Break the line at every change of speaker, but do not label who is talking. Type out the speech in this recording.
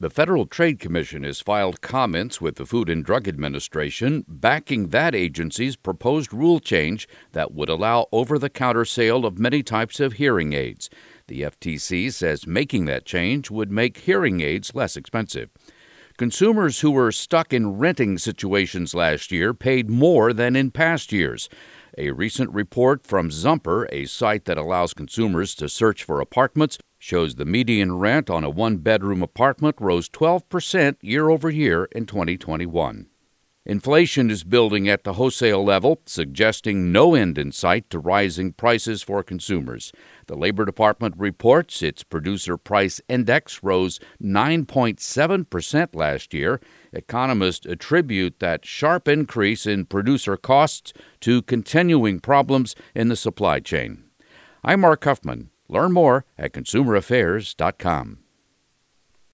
The Federal Trade Commission has filed comments with the Food and Drug Administration backing that agency's proposed rule change that would allow over the counter sale of many types of hearing aids. The FTC says making that change would make hearing aids less expensive. Consumers who were stuck in renting situations last year paid more than in past years. A recent report from Zumper, a site that allows consumers to search for apartments, shows the median rent on a one bedroom apartment rose 12% year over year in 2021. Inflation is building at the wholesale level, suggesting no end in sight to rising prices for consumers. The Labor Department reports its producer price index rose 9.7% last year. Economists attribute that sharp increase in producer costs to continuing problems in the supply chain. I'm Mark Huffman. Learn more at consumeraffairs.com.